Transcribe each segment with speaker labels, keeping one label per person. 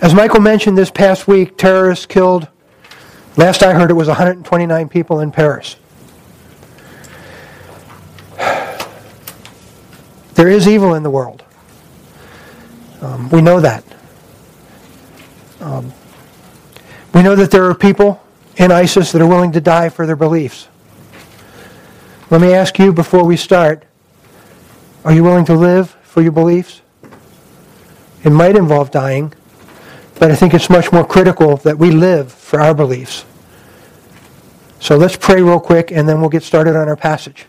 Speaker 1: As Michael mentioned this past week, terrorists killed, last I heard it was 129 people in Paris. There is evil in the world. Um, we know that. Um, we know that there are people in ISIS that are willing to die for their beliefs. Let me ask you before we start are you willing to live for your beliefs? It might involve dying, but I think it's much more critical that we live for our beliefs. So let's pray real quick and then we'll get started on our passage.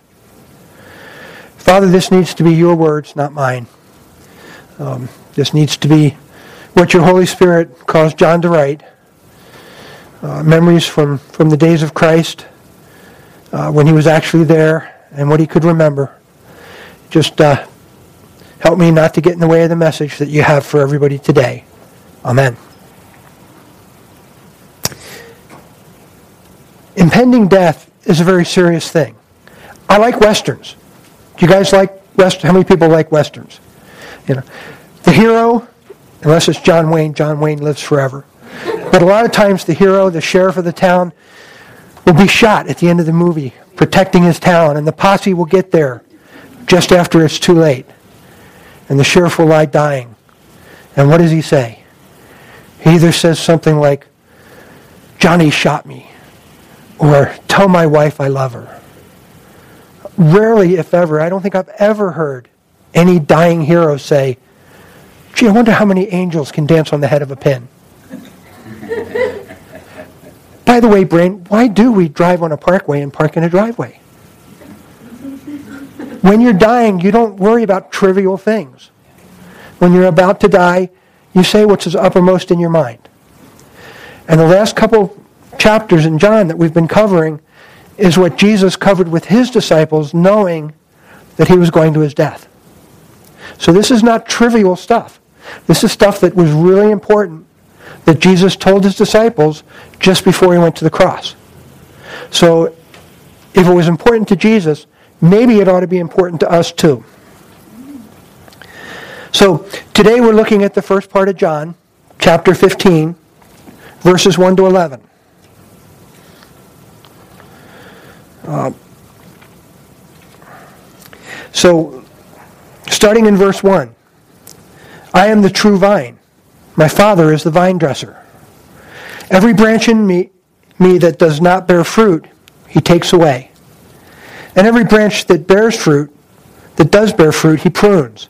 Speaker 1: Father, this needs to be your words, not mine. Um, this needs to be what your Holy Spirit caused John to write. Uh, memories from, from the days of Christ uh, when he was actually there and what he could remember. Just uh, help me not to get in the way of the message that you have for everybody today. Amen. Impending death is a very serious thing. I like westerns. Do you guys like westerns? How many people like westerns? You know, the hero, unless it's John Wayne, John Wayne lives forever. But a lot of times the hero, the sheriff of the town, will be shot at the end of the movie, protecting his town, and the posse will get there just after it's too late. And the sheriff will lie dying. And what does he say? He either says something like, Johnny shot me, or tell my wife I love her. Rarely, if ever, I don't think I've ever heard any dying hero say, Gee, I wonder how many angels can dance on the head of a pin. By the way, Brian, why do we drive on a parkway and park in a driveway? When you're dying, you don't worry about trivial things. When you're about to die, you say what's uppermost in your mind. And the last couple chapters in John that we've been covering is what Jesus covered with his disciples, knowing that he was going to his death. So this is not trivial stuff. This is stuff that was really important that Jesus told his disciples just before he went to the cross. So if it was important to Jesus, maybe it ought to be important to us too. So today we're looking at the first part of John, chapter 15, verses 1 to 11. Uh, so, starting in verse 1 I am the true vine my Father is the vine dresser. Every branch in me, me that does not bear fruit, he takes away. And every branch that bears fruit, that does bear fruit, he prunes,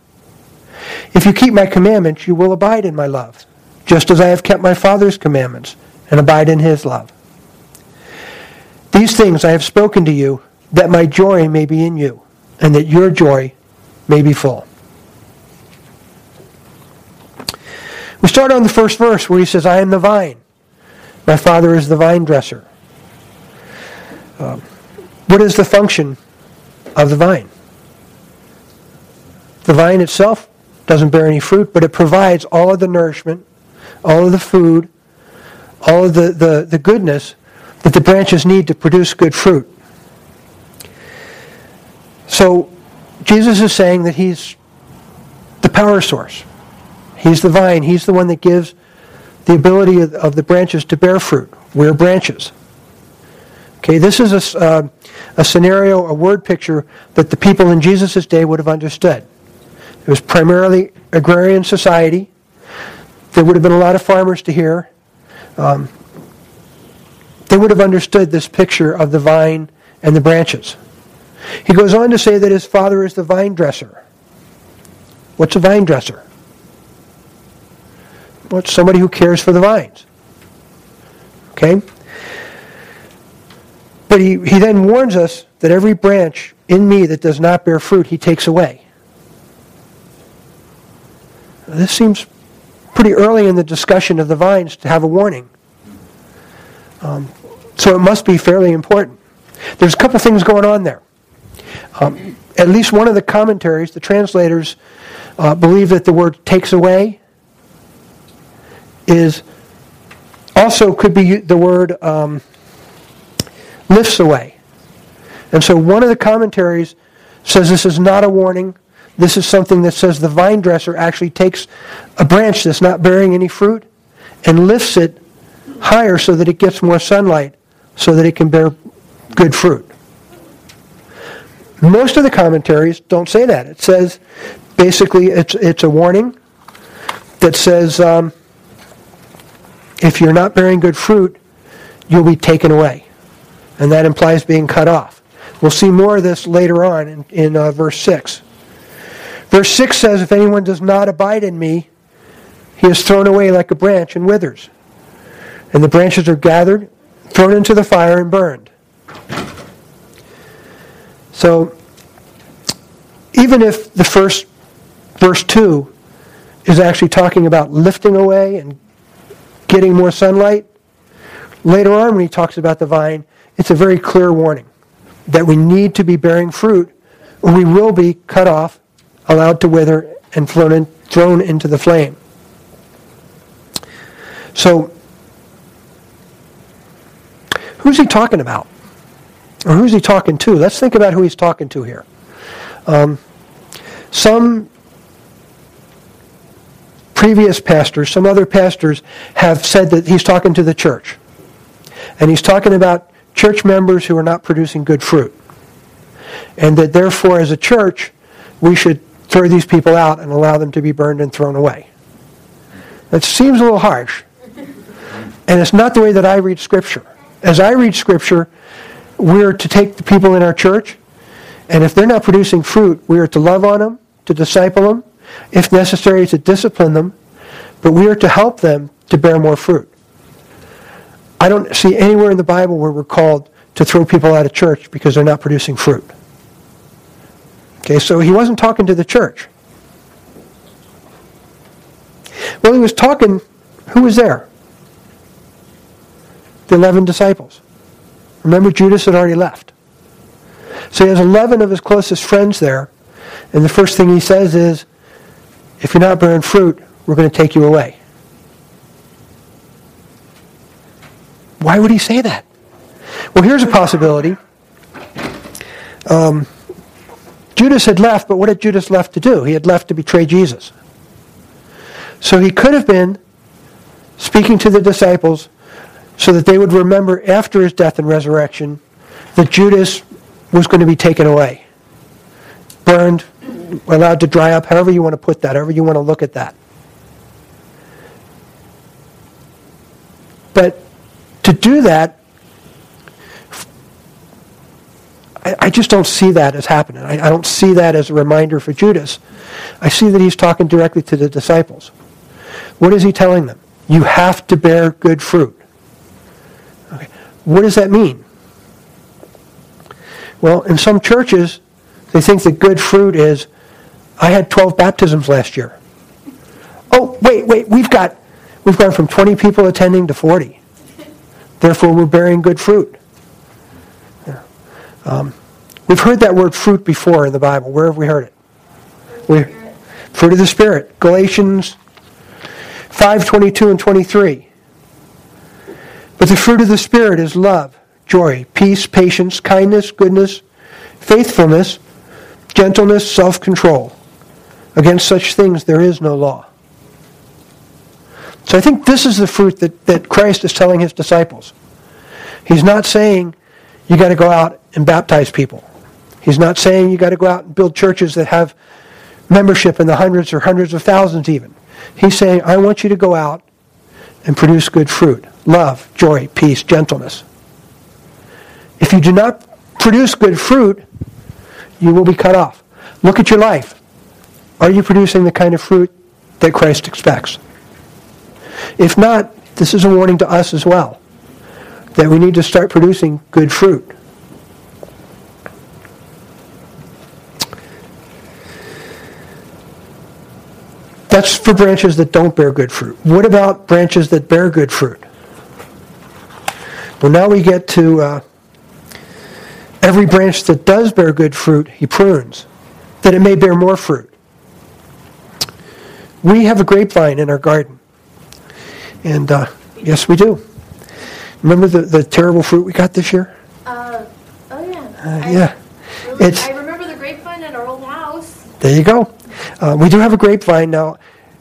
Speaker 1: If you keep my commandments, you will abide in my love, just as I have kept my Father's commandments and abide in his love. These things I have spoken to you, that my joy may be in you, and that your joy may be full. We start on the first verse where he says, I am the vine. My father is the vine dresser. Um, what is the function of the vine? The vine itself doesn't bear any fruit, but it provides all of the nourishment, all of the food, all of the, the, the goodness that the branches need to produce good fruit. So Jesus is saying that he's the power source. He's the vine. He's the one that gives the ability of, of the branches to bear fruit. We're branches. Okay, this is a, uh, a scenario, a word picture that the people in Jesus' day would have understood. It was primarily agrarian society. There would have been a lot of farmers to hear. Um, they would have understood this picture of the vine and the branches. He goes on to say that his father is the vine dresser. What's a vine dresser? Well, it's somebody who cares for the vines. Okay? But he, he then warns us that every branch in me that does not bear fruit, he takes away. This seems pretty early in the discussion of the vines to have a warning. Um, so it must be fairly important. There's a couple things going on there. Um, at least one of the commentaries, the translators, uh, believe that the word takes away is also could be the word um, lifts away. And so one of the commentaries says this is not a warning. This is something that says the vine dresser actually takes a branch that's not bearing any fruit and lifts it higher so that it gets more sunlight so that it can bear good fruit. Most of the commentaries don't say that. It says basically it's, it's a warning that says um, if you're not bearing good fruit, you'll be taken away. And that implies being cut off. We'll see more of this later on in, in uh, verse 6. Verse 6 says, If anyone does not abide in me, he is thrown away like a branch and withers. And the branches are gathered, thrown into the fire, and burned. So, even if the first verse 2 is actually talking about lifting away and getting more sunlight, later on when he talks about the vine, it's a very clear warning that we need to be bearing fruit or we will be cut off, allowed to wither, and thrown, in, thrown into the flame. So, who's he talking about? Or who's he talking to? Let's think about who he's talking to here. Um, some previous pastors, some other pastors, have said that he's talking to the church. And he's talking about church members who are not producing good fruit. And that therefore, as a church, we should throw these people out and allow them to be burned and thrown away. That seems a little harsh. And it's not the way that I read Scripture. As I read Scripture, we're to take the people in our church, and if they're not producing fruit, we are to love on them, to disciple them, if necessary, to discipline them, but we are to help them to bear more fruit. I don't see anywhere in the Bible where we're called to throw people out of church because they're not producing fruit. Okay, so he wasn't talking to the church. Well, he was talking, who was there? The 11 disciples. Remember, Judas had already left. So he has 11 of his closest friends there. And the first thing he says is, if you're not bearing fruit, we're going to take you away. Why would he say that? Well, here's a possibility. Um, Judas had left, but what had Judas left to do? He had left to betray Jesus. So he could have been speaking to the disciples so that they would remember after his death and resurrection that Judas was going to be taken away, burned, allowed to dry up, however you want to put that, however you want to look at that. But to do that, I, just don't see that as happening. I, I don't see that as a reminder for Judas. I see that he's talking directly to the disciples. What is he telling them? You have to bear good fruit. Okay. What does that mean? Well, in some churches, they think that good fruit is, I had 12 baptisms last year. Oh, wait, wait, we've got, we've gone from 20 people attending to 40. Therefore, we're bearing good fruit. Um, we've heard that word fruit before in the Bible. Where have we heard it? Fruit of the Spirit. Galatians 5, 22 and 23. But the fruit of the Spirit is love, joy, peace, patience, kindness, goodness, faithfulness, gentleness, self-control. Against such things there is no law. So I think this is the fruit that, that Christ is telling his disciples. He's not saying you got to go out and baptize people. He's not saying you got to go out and build churches that have membership in the hundreds or hundreds of thousands even. He's saying, I want you to go out and produce good fruit love, joy, peace, gentleness. If you do not produce good fruit, you will be cut off. Look at your life. Are you producing the kind of fruit that Christ expects? If not, this is a warning to us as well that we need to start producing good fruit. That's for branches that don't bear good fruit. What about branches that bear good fruit? Well, now we get to uh, every branch that does bear good fruit, he prunes, that it may bear more fruit. We have a grapevine in our garden. And uh, yes, we do. Remember the, the terrible fruit we got this year?
Speaker 2: Uh, oh yeah.
Speaker 1: Uh, yeah.
Speaker 2: Really,
Speaker 1: It's-
Speaker 2: I remember the grapevine at our old house.
Speaker 1: There you go. Uh, we do have a grapevine now.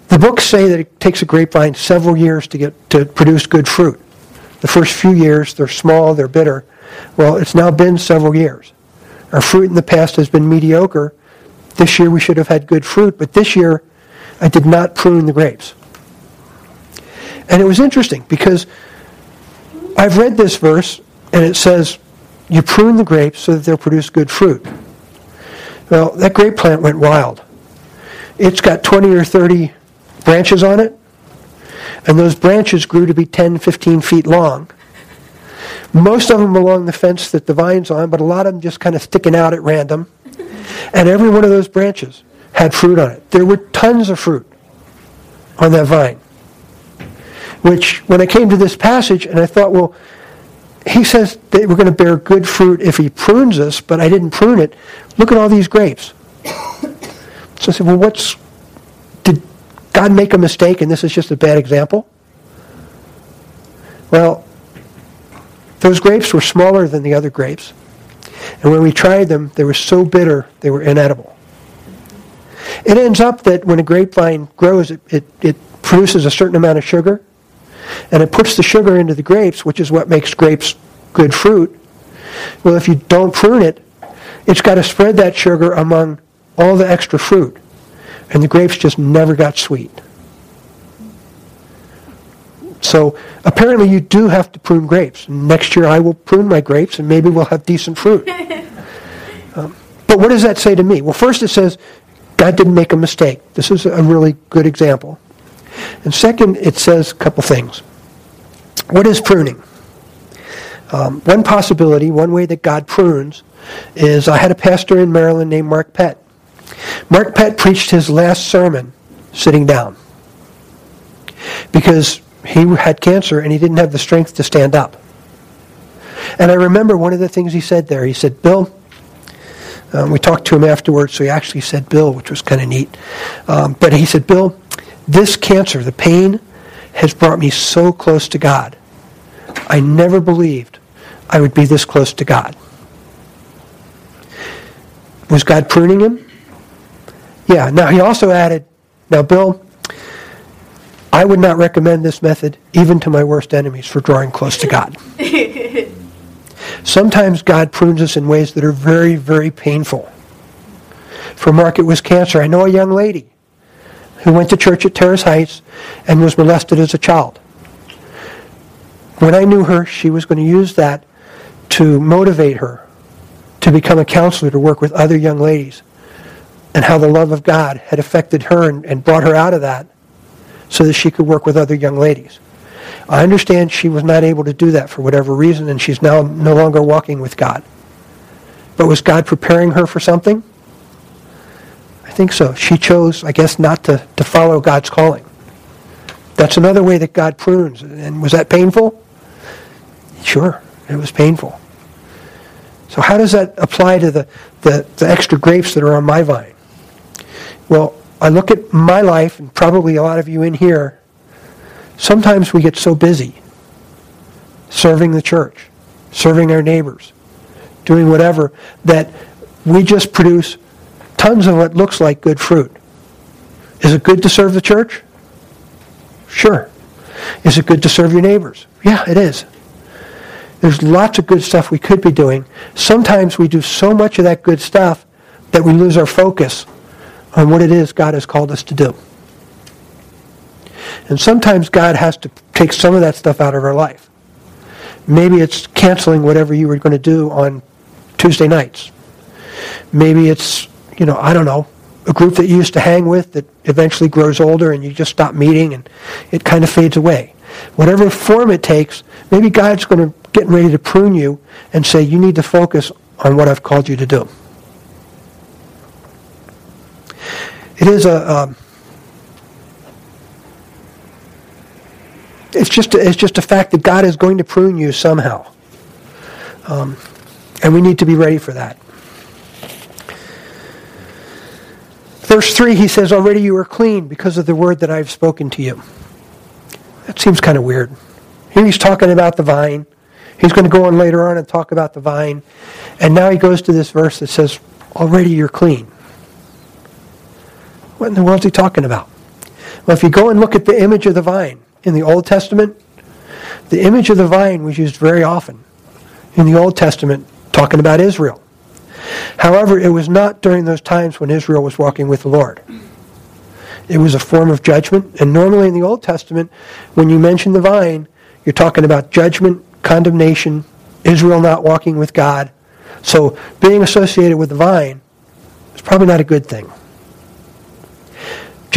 Speaker 1: The books say that it takes a grapevine several years to get to produce good fruit. The first few years, they're small, they're bitter. Well, it's now been several years. Our fruit in the past has been mediocre. This year we should have had good fruit, but this year I did not prune the grapes. And it was interesting because I've read this verse and it says, You prune the grapes so that they'll produce good fruit. Well, that grape plant went wild. It's got 20 or 30 branches on it, and those branches grew to be 10, 15 feet long. Most of them along the fence that the vine's on, but a lot of them just kind of sticking out at random. And every one of those branches had fruit on it. There were tons of fruit on that vine. Which, when I came to this passage, and I thought, well, he says that we're going to bear good fruit if he prunes us, but I didn't prune it. Look at all these grapes. So I said, well, what's, did God make a mistake and this is just a bad example? Well, those grapes were smaller than the other grapes. And when we tried them, they were so bitter, they were inedible. It ends up that when a grapevine grows, it, it, it produces a certain amount of sugar, and it puts the sugar into the grapes, which is what makes grapes good fruit. Well, if you don't prune it, it's got to spread that sugar among all the extra fruit. And the grapes just never got sweet. So apparently you do have to prune grapes. Next year I will prune my grapes and maybe we'll have decent fruit. Um, but what does that say to me? Well, first it says God didn't make a mistake. This is a really good example. And second, it says a couple things. What is pruning? Um, one possibility, one way that God prunes, is I had a pastor in Maryland named Mark Pett. Mark Pett preached his last sermon sitting down because he had cancer and he didn't have the strength to stand up. And I remember one of the things he said there. He said, Bill, um, we talked to him afterwards, so he actually said Bill, which was kind of neat. Um, but he said, Bill, this cancer, the pain, has brought me so close to God. I never believed I would be this close to God. Was God pruning him? Yeah. Now, he also added, now, Bill, I would not recommend this method even to my worst enemies for drawing close to God. Sometimes God prunes us in ways that are very, very painful. For Mark, it was cancer. I know a young lady who went to church at Terrace Heights and was molested as a child. When I knew her, she was going to use that to motivate her to become a counselor to work with other young ladies and how the love of God had affected her and, and brought her out of that so that she could work with other young ladies. I understand she was not able to do that for whatever reason, and she's now no longer walking with God. But was God preparing her for something? I think so. She chose, I guess, not to, to follow God's calling. That's another way that God prunes. And was that painful? Sure, it was painful. So how does that apply to the, the, the extra grapes that are on my vine? Well, I look at my life, and probably a lot of you in here, sometimes we get so busy serving the church, serving our neighbors, doing whatever, that we just produce tons of what looks like good fruit. Is it good to serve the church? Sure. Is it good to serve your neighbors? Yeah, it is. There's lots of good stuff we could be doing. Sometimes we do so much of that good stuff that we lose our focus on what it is God has called us to do. And sometimes God has to take some of that stuff out of our life. Maybe it's canceling whatever you were going to do on Tuesday nights. Maybe it's, you know, I don't know, a group that you used to hang with that eventually grows older and you just stop meeting and it kind of fades away. Whatever form it takes, maybe God's going to get ready to prune you and say, you need to focus on what I've called you to do. It is a, um, it's just a, it's just a fact that God is going to prune you somehow, um, and we need to be ready for that. Verse three, he says, "Already you are clean because of the word that I have spoken to you." That seems kind of weird. Here he's talking about the vine. He's going to go on later on and talk about the vine, and now he goes to this verse that says, "Already you're clean." What in the world is he talking about? Well, if you go and look at the image of the vine in the Old Testament, the image of the vine was used very often in the Old Testament talking about Israel. However, it was not during those times when Israel was walking with the Lord. It was a form of judgment, and normally in the Old Testament, when you mention the vine, you're talking about judgment, condemnation, Israel not walking with God. So being associated with the vine is probably not a good thing.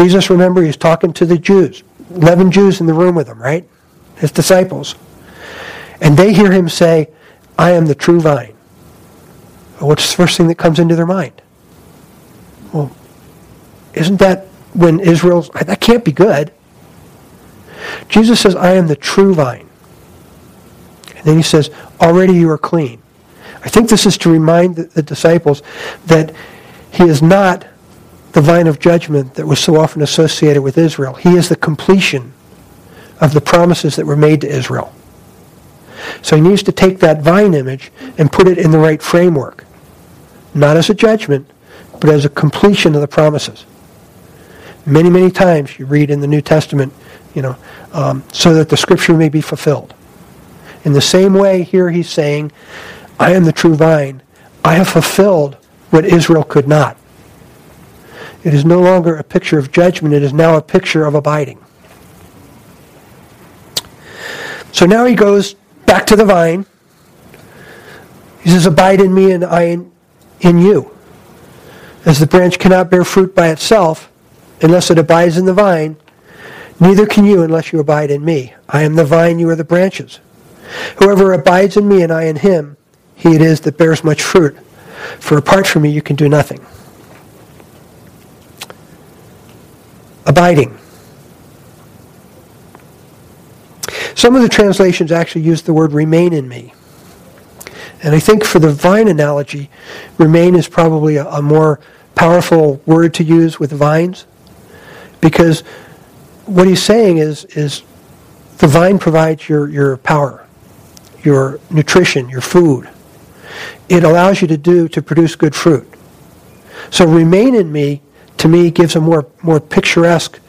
Speaker 1: Jesus, remember, he's talking to the Jews. 11 Jews in the room with him, right? His disciples. And they hear him say, I am the true vine. What's the first thing that comes into their mind? Well, isn't that when Israel's, that can't be good. Jesus says, I am the true vine. And then he says, already you are clean. I think this is to remind the, the disciples that he is not the vine of judgment that was so often associated with Israel. He is the completion of the promises that were made to Israel. So he needs to take that vine image and put it in the right framework. Not as a judgment, but as a completion of the promises. Many, many times you read in the New Testament, you know, um, so that the scripture may be fulfilled. In the same way, here he's saying, I am the true vine. I have fulfilled what Israel could not. It is no longer a picture of judgment, it is now a picture of abiding. So now he goes back to the vine. He says, Abide in me and I in, in you. As the branch cannot bear fruit by itself unless it abides in the vine, neither can you unless you abide in me. I am the vine, you are the branches. Whoever abides in me and I in him, he it is that bears much fruit. For apart from me, you can do nothing. Abiding. Some of the translations actually use the word remain in me. And I think for the vine analogy, remain is probably a, a more powerful word to use with vines because what he's saying is, is the vine provides your, your power, your nutrition, your food. It allows you to do, to produce good fruit. So remain in me to me gives a more, more picturesque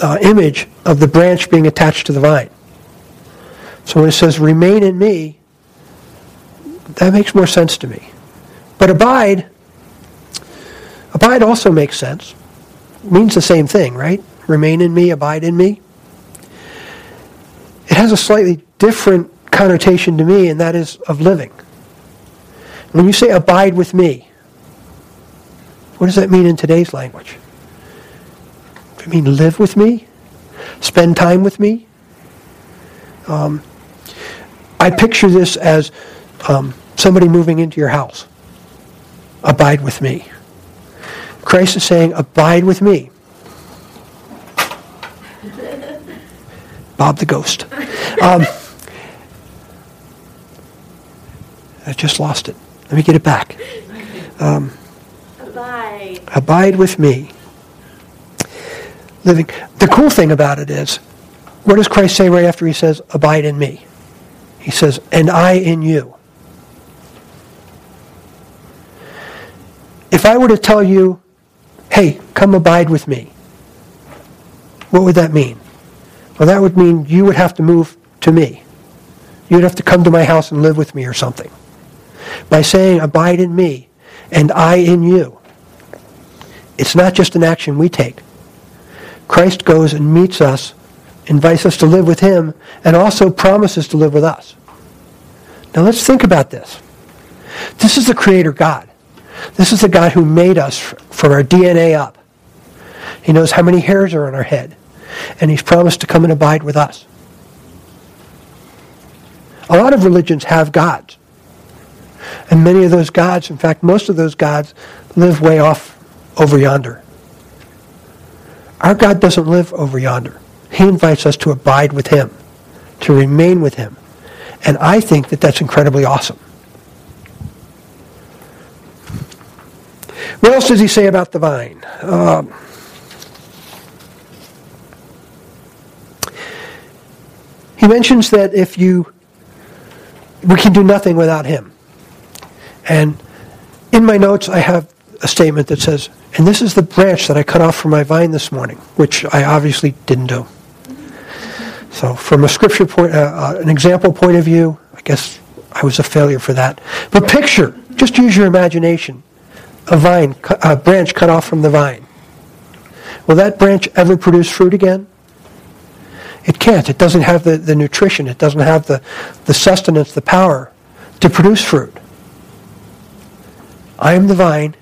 Speaker 1: uh, image of the branch being attached to the vine. So when it says, remain in me, that makes more sense to me. But abide, abide also makes sense. It means the same thing, right? Remain in me, abide in me. It has a slightly different connotation to me, and that is of living. When you say abide with me, what does that mean in today's language? It mean live with me? Spend time with me? Um, I picture this as um, somebody moving into your house. Abide with me. Christ is saying, Abide with me. Bob the ghost. Um, I just lost it. Let me get it back. Um,
Speaker 2: Abide.
Speaker 1: With me. Living. The cool thing about it is, what does Christ say right after he says, Abide in me? He says, And I in you. If I were to tell you, Hey, come abide with me, what would that mean? Well, that would mean you would have to move to me. You'd have to come to my house and live with me or something. By saying, Abide in me, and I in you. It's not just an action we take. Christ goes and meets us, invites us to live with him, and also promises to live with us. Now let's think about this. This is the Creator God. This is the God who made us from our DNA up. He knows how many hairs are on our head. And He's promised to come and abide with us. A lot of religions have gods. And many of those gods, in fact, most of those gods, live way off over yonder. Our God doesn't live over yonder. He invites us to abide with Him, to remain with Him. And I think that that's incredibly awesome. What else does he say about the vine? Um, he mentions that if you, we can do nothing without him. And in my notes, I have a statement that says, and this is the branch that I cut off from my vine this morning, which I obviously didn't do. So, from a scripture point, uh, uh, an example point of view, I guess I was a failure for that. But picture, just use your imagination, a vine, a branch cut off from the vine. Will that branch ever produce fruit again? It can't. It doesn't have the, the nutrition. It doesn't have the, the sustenance, the power to produce fruit. I am the vine,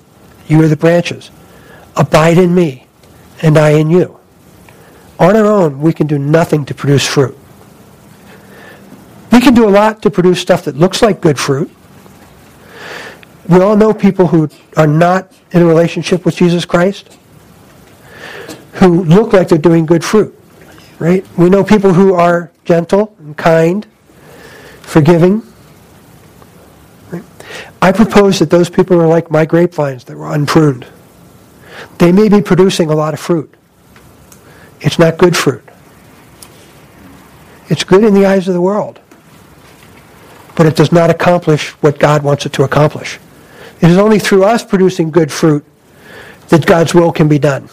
Speaker 1: you are the branches. Abide in me, and I in you. On our own, we can do nothing to produce fruit. We can do a lot to produce stuff that looks like good fruit. We all know people who are not in a relationship with Jesus Christ, who look like they're doing good fruit, right? We know people who are gentle and kind, forgiving. I propose that those people are like my grapevines that were unpruned. They may be producing a lot of fruit. It's not good fruit. It's good in the eyes of the world. But it does not accomplish what God wants it to accomplish. It is only through us producing good fruit that God's will can be done.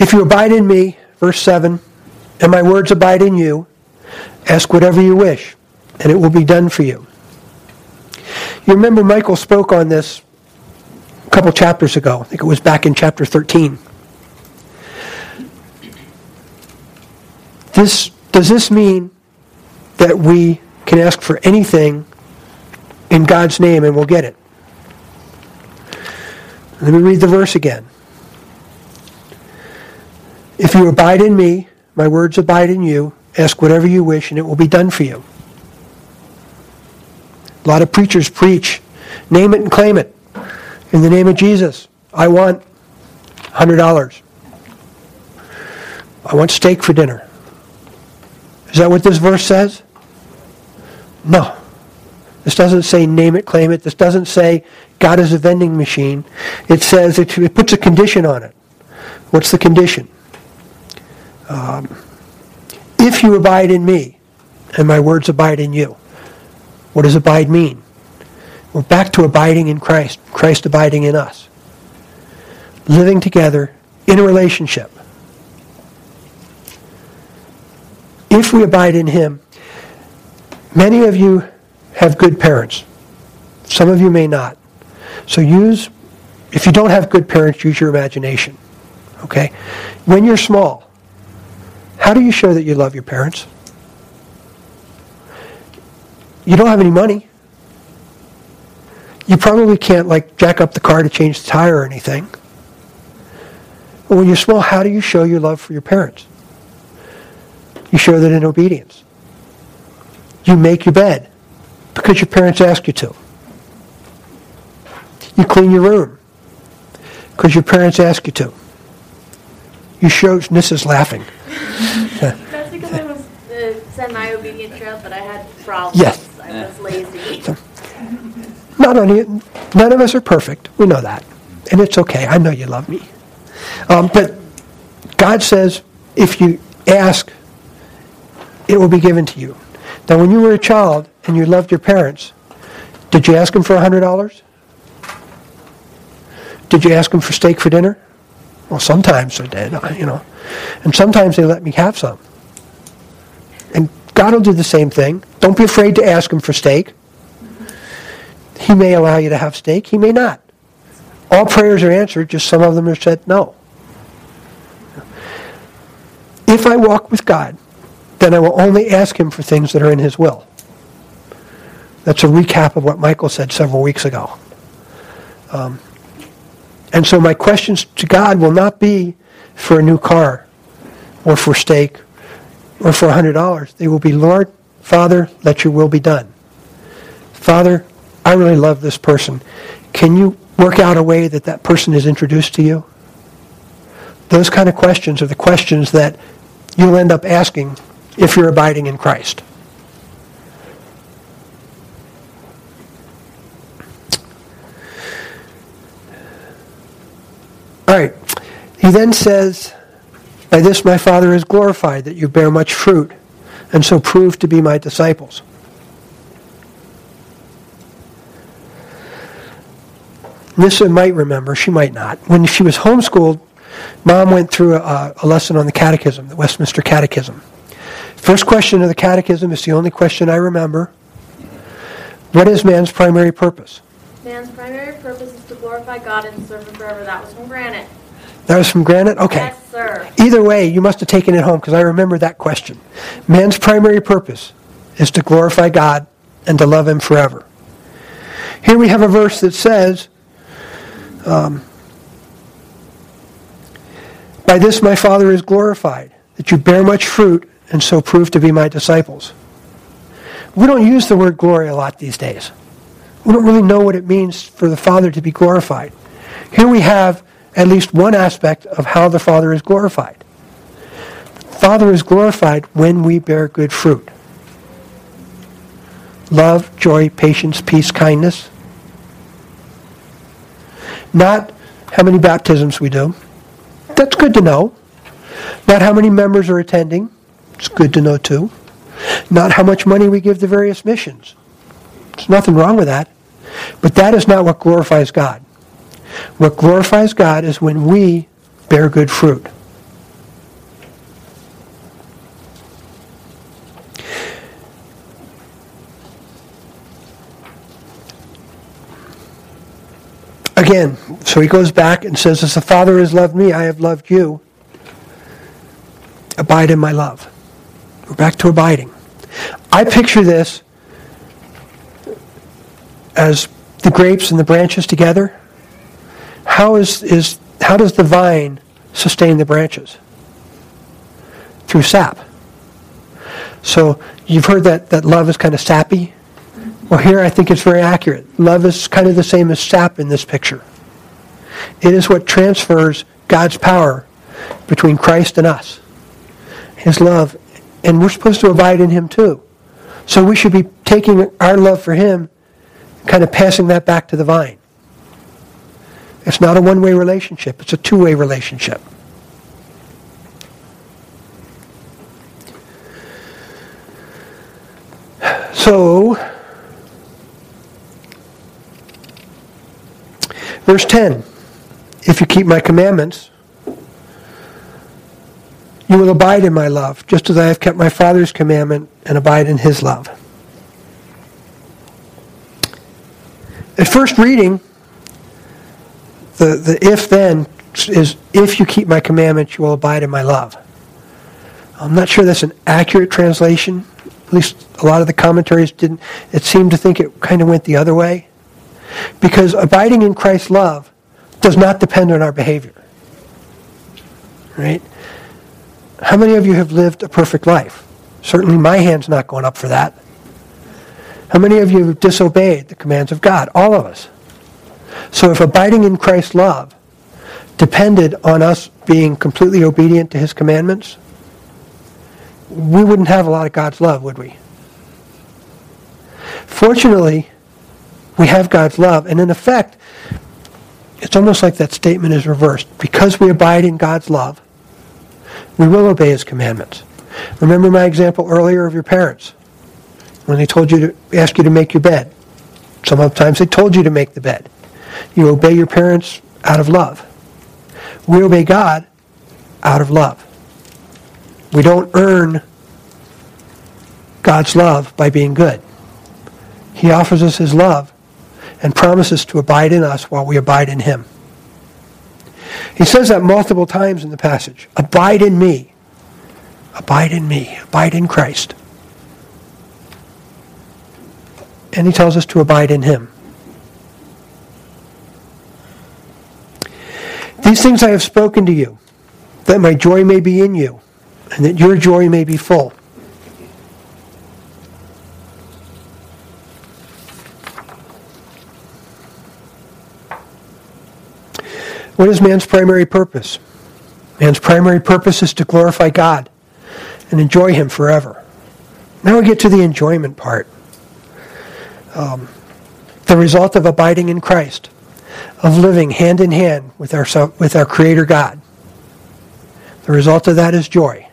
Speaker 1: If you abide in me, verse 7, and my words abide in you, ask whatever you wish, and it will be done for you. You remember Michael spoke on this a couple chapters ago. I think it was back in chapter 13. This, does this mean that we can ask for anything in God's name and we'll get it? Let me read the verse again. If you abide in me, my words abide in you, ask whatever you wish and it will be done for you. A lot of preachers preach, name it and claim it. In the name of Jesus, I want $100. I want steak for dinner. Is that what this verse says? No. This doesn't say name it, claim it. This doesn't say God is a vending machine. It says, it, it puts a condition on it. What's the condition? Um, if you abide in me, and my words abide in you. What does abide mean? We're back to abiding in Christ, Christ abiding in us. Living together in a relationship. If we abide in Him, many of you have good parents. Some of you may not. So use, if you don't have good parents, use your imagination. Okay? When you're small, how do you show that you love your parents? You don't have any money. You probably can't like jack up the car to change the tire or anything. But when you're small, how do you show your love for your parents? You show that in obedience. You make your bed because your parents ask you to. You clean your room because your parents ask you to. You show, Nis is laughing.
Speaker 2: That's because I was uh, semi-obedient child, but I had problems.
Speaker 1: Yes.
Speaker 2: I was lazy.
Speaker 1: So, not only, none of us are perfect. We know that. And it's okay. I know you love me. Um, but God says, if you ask, it will be given to you. Now, when you were a child and you loved your parents, did you ask them for $100? Did you ask them for steak for dinner? Well, sometimes I did, you know. And sometimes they let me have some. And God will do the same thing. Don't be afraid to ask him for steak. He may allow you to have steak. He may not. All prayers are answered, just some of them are said no. If I walk with God, then I will only ask him for things that are in his will. That's a recap of what Michael said several weeks ago. Um, and so my questions to God will not be for a new car or for steak or for $100. They will be, Lord, Father, let your will be done. Father, I really love this person. Can you work out a way that that person is introduced to you? Those kind of questions are the questions that you'll end up asking if you're abiding in Christ. All right. He then says, By this my Father is glorified, that you bear much fruit, and so prove to be my disciples. Nissa might remember, she might not. When she was homeschooled, mom went through a, a lesson on the catechism, the Westminster Catechism. First question of the catechism is the only question I remember. What is man's primary purpose?
Speaker 2: Man's primary purpose glorify God and serve Him forever. That was from Granite.
Speaker 1: That was from Granite? Okay.
Speaker 2: Yes, sir.
Speaker 1: Either way, you must have taken it home because I remember that question. Man's primary purpose is to glorify God and to love Him forever. Here we have a verse that says, um, By this my Father is glorified, that you bear much fruit and so prove to be my disciples. We don't use the word glory a lot these days. We don't really know what it means for the Father to be glorified. Here we have at least one aspect of how the Father is glorified. The Father is glorified when we bear good fruit. Love, joy, patience, peace, kindness. Not how many baptisms we do. That's good to know. Not how many members are attending. It's good to know too. Not how much money we give to various missions. There's nothing wrong with that. But that is not what glorifies God. What glorifies God is when we bear good fruit. Again, so he goes back and says, As the Father has loved me, I have loved you. Abide in my love. We're back to abiding. I picture this as the grapes and the branches together. How, is, is, how does the vine sustain the branches? Through sap. So you've heard that, that love is kind of sappy. Well, here I think it's very accurate. Love is kind of the same as sap in this picture. It is what transfers God's power between Christ and us. His love. And we're supposed to abide in Him too. So we should be taking our love for Him, kind of passing that back to the vine. It's not a one way relationship, it's a two way relationship. So, verse 10 If you keep my commandments, you will abide in my love, just as I have kept my Father's commandment and abide in his love. At first reading, the, the if then is if you keep my commandments, you will abide in my love. I'm not sure that's an accurate translation. At least a lot of the commentaries didn't. It seemed to think it kind of went the other way. Because abiding in Christ's love does not depend on our behavior. Right? How many of you have lived a perfect life? Certainly my hand's not going up for that. How many of you have disobeyed the commands of God? All of us. So if abiding in Christ's love depended on us being completely obedient to his commandments, we wouldn't have a lot of God's love, would we? Fortunately, we have God's love, and in effect, it's almost like that statement is reversed. Because we abide in God's love, we will obey his commandments. Remember my example earlier of your parents when they told you to ask you to make your bed. Sometimes they told you to make the bed. You obey your parents out of love. We obey God out of love. We don't earn God's love by being good. He offers us his love and promises to abide in us while we abide in him. He says that multiple times in the passage. Abide in me. Abide in me. Abide in Christ. And he tells us to abide in him. These things I have spoken to you, that my joy may be in you, and that your joy may be full. What is man's primary purpose? Man's primary purpose is to glorify God and enjoy Him forever. Now we get to the enjoyment part. Um, the result of abiding in Christ, of living hand in hand with our, with our Creator God. The result of that is joy.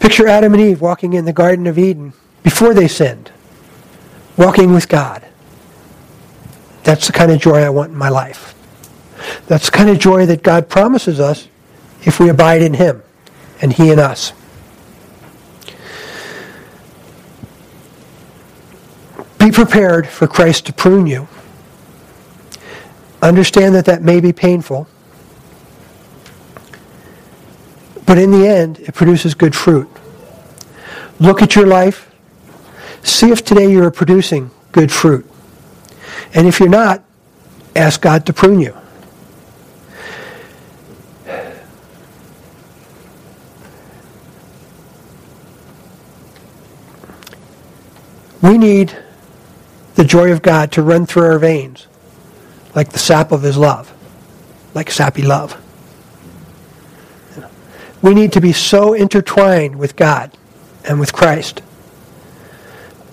Speaker 1: Picture Adam and Eve walking in the Garden of Eden before they sinned, walking with God. That's the kind of joy I want in my life. That's the kind of joy that God promises us if we abide in Him and He in us. Be prepared for Christ to prune you. Understand that that may be painful, but in the end, it produces good fruit. Look at your life. See if today you are producing good fruit. And if you're not, ask God to prune you. We need the joy of God to run through our veins like the sap of his love, like sappy love. We need to be so intertwined with God and with Christ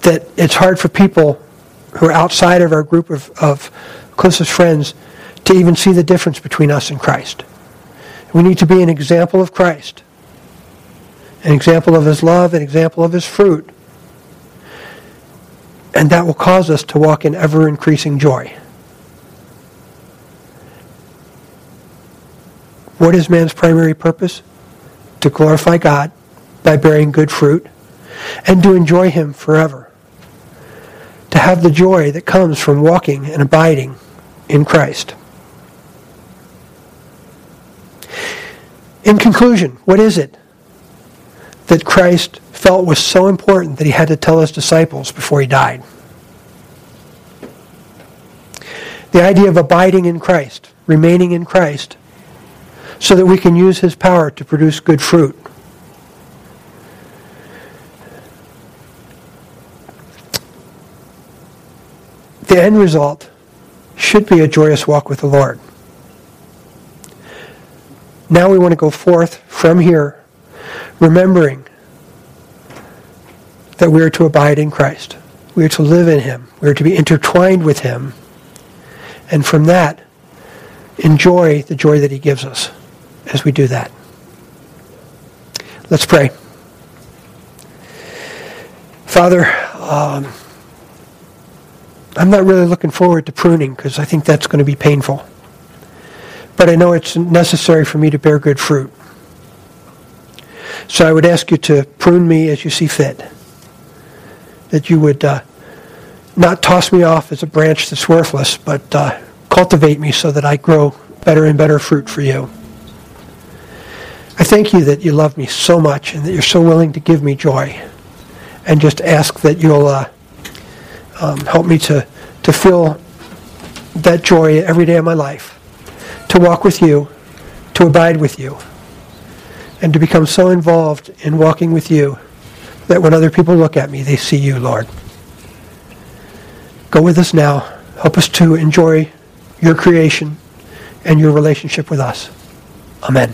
Speaker 1: that it's hard for people who are outside of our group of, of closest friends to even see the difference between us and Christ. We need to be an example of Christ, an example of his love, an example of his fruit. And that will cause us to walk in ever increasing joy. What is man's primary purpose? To glorify God by bearing good fruit and to enjoy him forever to have the joy that comes from walking and abiding in Christ. In conclusion, what is it that Christ felt was so important that he had to tell his disciples before he died? The idea of abiding in Christ, remaining in Christ, so that we can use his power to produce good fruit. the end result should be a joyous walk with the Lord. Now we want to go forth from here, remembering that we are to abide in Christ. We are to live in Him. We are to be intertwined with Him. And from that, enjoy the joy that He gives us as we do that. Let's pray. Father, um, I'm not really looking forward to pruning because I think that's going to be painful. But I know it's necessary for me to bear good fruit. So I would ask you to prune me as you see fit. That you would uh, not toss me off as a branch that's worthless, but uh, cultivate me so that I grow better and better fruit for you. I thank you that you love me so much and that you're so willing to give me joy. And just ask that you'll uh, um, help me to, to feel that joy every day of my life, to walk with you, to abide with you, and to become so involved in walking with you that when other people look at me, they see you, Lord. Go with us now. Help us to enjoy your creation and your relationship with us. Amen.